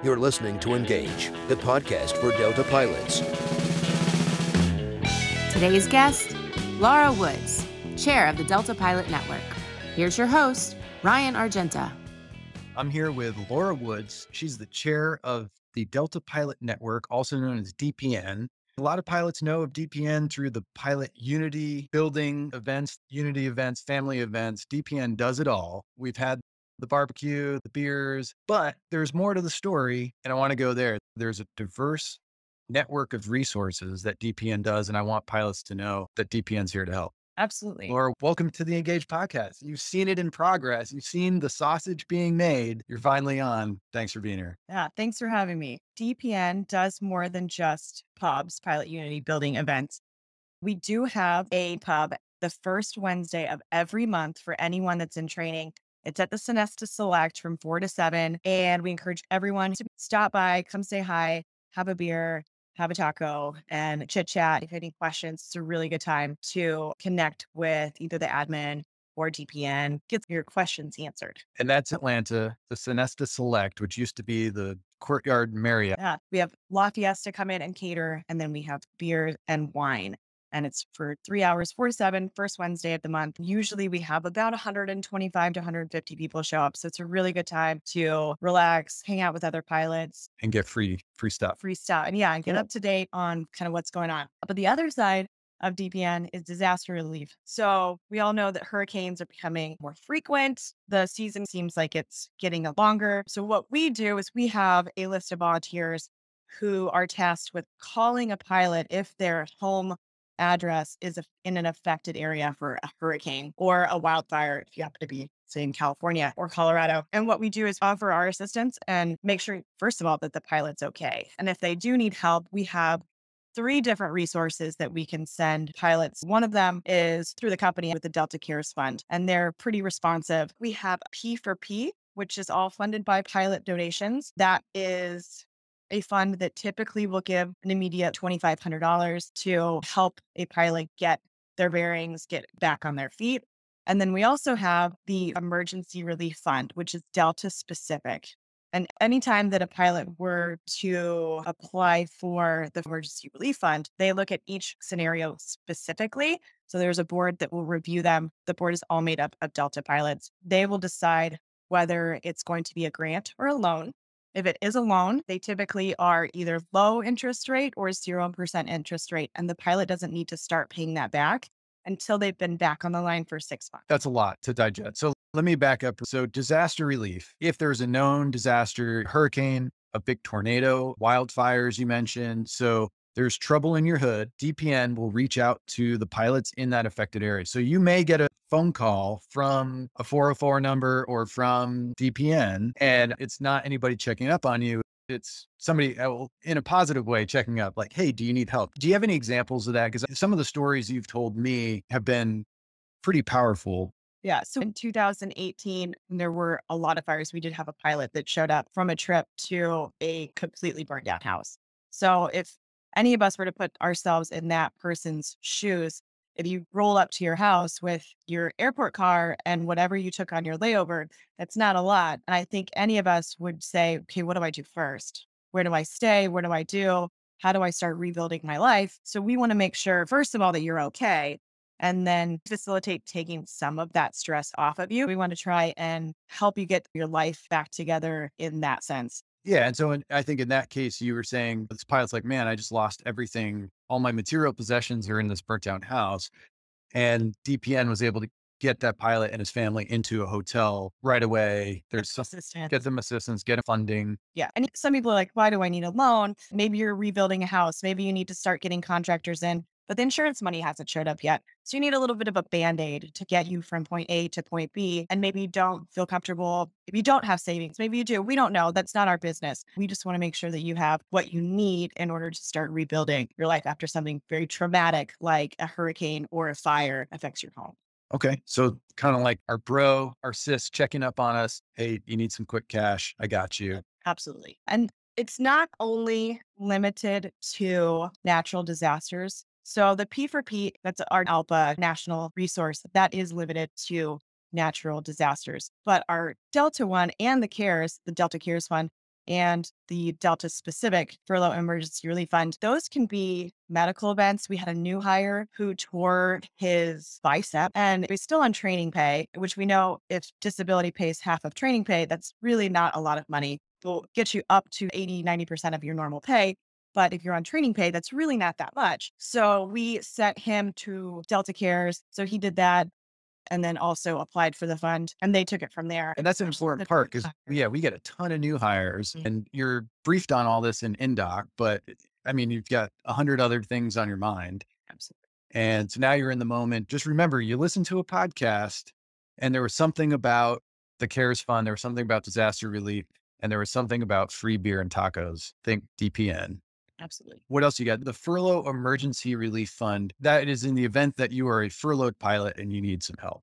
You're listening to Engage, the podcast for Delta pilots. Today's guest, Laura Woods, chair of the Delta Pilot Network. Here's your host, Ryan Argenta. I'm here with Laura Woods. She's the chair of the Delta Pilot Network, also known as DPN. A lot of pilots know of DPN through the pilot unity building events, unity events, family events. DPN does it all. We've had the barbecue, the beers, but there's more to the story. And I want to go there. There's a diverse network of resources that DPN does. And I want pilots to know that DPN's here to help. Absolutely. Laura, welcome to the Engage podcast. You've seen it in progress. You've seen the sausage being made. You're finally on. Thanks for being here. Yeah, thanks for having me. DPN does more than just pubs, Pilot Unity building events. We do have a pub the first Wednesday of every month for anyone that's in training. It's at the Sonesta Select from four to seven. And we encourage everyone to stop by, come say hi, have a beer, have a taco and chit chat. If you have any questions, it's a really good time to connect with either the admin or DPN, get your questions answered. And that's Atlanta, the Sonesta Select, which used to be the Courtyard Marriott. Yeah. We have La Fiesta come in and cater, and then we have beer and wine and it's for three hours, four to seven, first Wednesday of the month. Usually we have about 125 to 150 people show up. So it's a really good time to relax, hang out with other pilots, and get free free stuff. Free stuff. And yeah, and get up to date on kind of what's going on. But the other side of DPN is disaster relief. So we all know that hurricanes are becoming more frequent. The season seems like it's getting longer. So what we do is we have a list of volunteers who are tasked with calling a pilot if their home address is in an affected area for a hurricane or a wildfire if you happen to be say in California or Colorado. And what we do is offer our assistance and make sure first of all that the pilot's okay. And if they do need help, we have three different resources that we can send pilots. One of them is through the company with the Delta Cares Fund, and they're pretty responsive. We have P for P, which is all funded by pilot donations. That is a fund that typically will give an immediate $2,500 to help a pilot get their bearings, get back on their feet. And then we also have the Emergency Relief Fund, which is Delta specific. And anytime that a pilot were to apply for the Emergency Relief Fund, they look at each scenario specifically. So there's a board that will review them. The board is all made up of Delta pilots. They will decide whether it's going to be a grant or a loan. If it is a loan, they typically are either low interest rate or 0% interest rate, and the pilot doesn't need to start paying that back until they've been back on the line for six months. That's a lot to digest. So let me back up. So, disaster relief, if there's a known disaster, hurricane, a big tornado, wildfires, you mentioned. So, there's trouble in your hood, DPN will reach out to the pilots in that affected area. So you may get a phone call from a 404 number or from DPN, and it's not anybody checking up on you. It's somebody uh, in a positive way checking up, like, hey, do you need help? Do you have any examples of that? Because some of the stories you've told me have been pretty powerful. Yeah. So in 2018, there were a lot of fires. We did have a pilot that showed up from a trip to a completely burned down house. So if any of us were to put ourselves in that person's shoes, if you roll up to your house with your airport car and whatever you took on your layover, that's not a lot. And I think any of us would say, okay, what do I do first? Where do I stay? Where do I do? How do I start rebuilding my life? So we want to make sure, first of all, that you're okay. And then facilitate taking some of that stress off of you. We want to try and help you get your life back together in that sense. Yeah. And so in, I think in that case, you were saying this pilot's like, man, I just lost everything. All my material possessions are in this burnt down house. And DPN was able to get that pilot and his family into a hotel right away. There's some, get them assistance, get funding. Yeah. And some people are like, why do I need a loan? Maybe you're rebuilding a house. Maybe you need to start getting contractors in but the insurance money hasn't showed up yet. So you need a little bit of a band aid to get you from point A to point B. And maybe you don't feel comfortable. If you don't have savings, maybe you do. We don't know. That's not our business. We just want to make sure that you have what you need in order to start rebuilding your life after something very traumatic like a hurricane or a fire affects your home. Okay. So kind of like our bro, our sis checking up on us. Hey, you need some quick cash. I got you. Absolutely. And it's not only limited to natural disasters. So the P4P, that's our ALPA national resource, that is limited to natural disasters. But our Delta one and the CARES, the Delta CARES Fund, and the Delta specific furlough emergency relief fund, those can be medical events. We had a new hire who tore his bicep and he's still on training pay, which we know if disability pays half of training pay, that's really not a lot of money. Will get you up to 80, 90% of your normal pay. But if you're on training pay, that's really not that much. So we sent him to Delta Cares. So he did that and then also applied for the fund and they took it from there. And that's an important part because, yeah, we get a ton of new hires mm-hmm. and you're briefed on all this in InDoc, but I mean, you've got a hundred other things on your mind. Absolutely. And so now you're in the moment. Just remember, you listen to a podcast and there was something about the CARES Fund, there was something about disaster relief, and there was something about free beer and tacos. Think DPN. Absolutely. What else you got? The Furlough Emergency Relief Fund. That is in the event that you are a furloughed pilot and you need some help.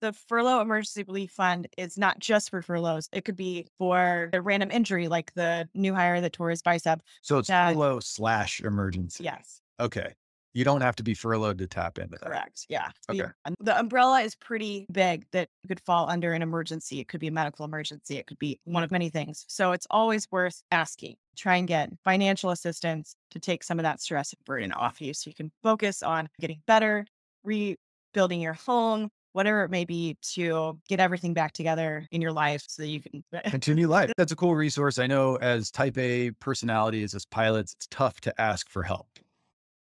The Furlough Emergency Relief Fund is not just for furloughs. It could be for a random injury, like the new hire that tore his bicep. So it's that, furlough slash emergency. Yes. Okay. You don't have to be furloughed to tap into that. Correct. Yeah. Okay. The, the umbrella is pretty big that could fall under an emergency. It could be a medical emergency. It could be one of many things. So it's always worth asking. Try and get financial assistance to take some of that stress and burden off you so you can focus on getting better, rebuilding your home, whatever it may be to get everything back together in your life so that you can continue life. That's a cool resource. I know as type A personalities, as pilots, it's tough to ask for help.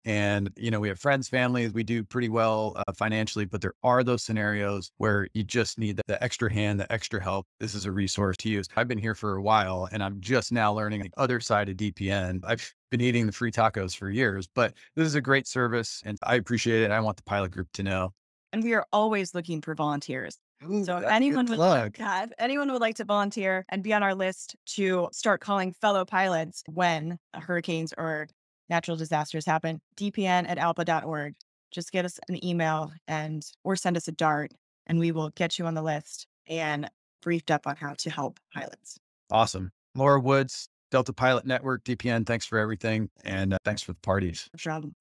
And, you know, we have friends, families, we do pretty well uh, financially, but there are those scenarios where you just need the, the, extra hand, the extra help. This is a resource to use. I've been here for a while and I'm just now learning the other side of DPN. I've been eating the free tacos for years, but this is a great service and I appreciate it. I want the pilot group to know. And we are always looking for volunteers. Ooh, so if anyone would like, yeah, if anyone would like to volunteer and be on our list to start calling fellow pilots when hurricanes or natural disasters happen, dpn at alpa.org. Just get us an email and or send us a dart and we will get you on the list and briefed up on how to help pilots. Awesome. Laura Woods, Delta Pilot Network, DPN, thanks for everything. And uh, thanks for the parties.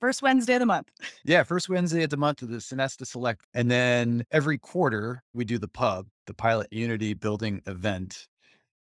First Wednesday of the month. yeah, first Wednesday of the month of the Sonesta Select. And then every quarter, we do the pub, the Pilot Unity Building event.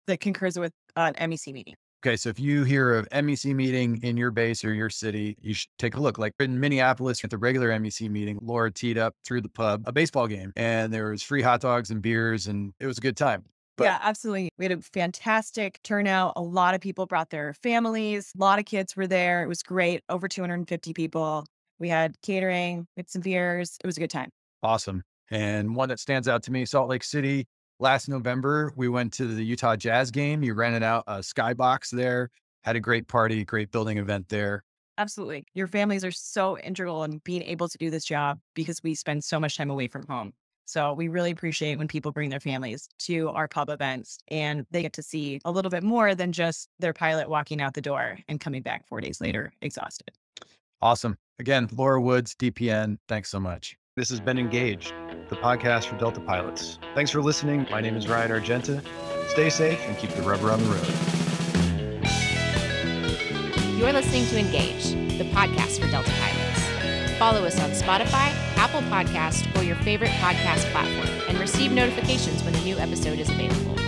That concurs with an MEC meeting. Okay, so if you hear of MEC meeting in your base or your city, you should take a look. Like in Minneapolis at the regular MEC meeting, Laura teed up through the pub a baseball game and there was free hot dogs and beers and it was a good time. But, yeah, absolutely. We had a fantastic turnout. A lot of people brought their families. A lot of kids were there. It was great. Over 250 people. We had catering, we had some beers. It was a good time. Awesome. And one that stands out to me, Salt Lake City, last November, we went to the Utah Jazz game. You rented out a skybox there, had a great party, great building event there. Absolutely. Your families are so integral in being able to do this job because we spend so much time away from home. So we really appreciate when people bring their families to our pub events and they get to see a little bit more than just their pilot walking out the door and coming back four days later exhausted. Awesome. Again, Laura Woods, DPN, thanks so much. This has been Engaged, the podcast for Delta pilots. Thanks for listening. My name is Ryan Argenta. Stay safe and keep the rubber on the road. You're listening to Engage, the podcast for Delta pilots. Follow us on Spotify, Apple Podcast, or your favorite podcast platform and receive notifications when a new episode is available.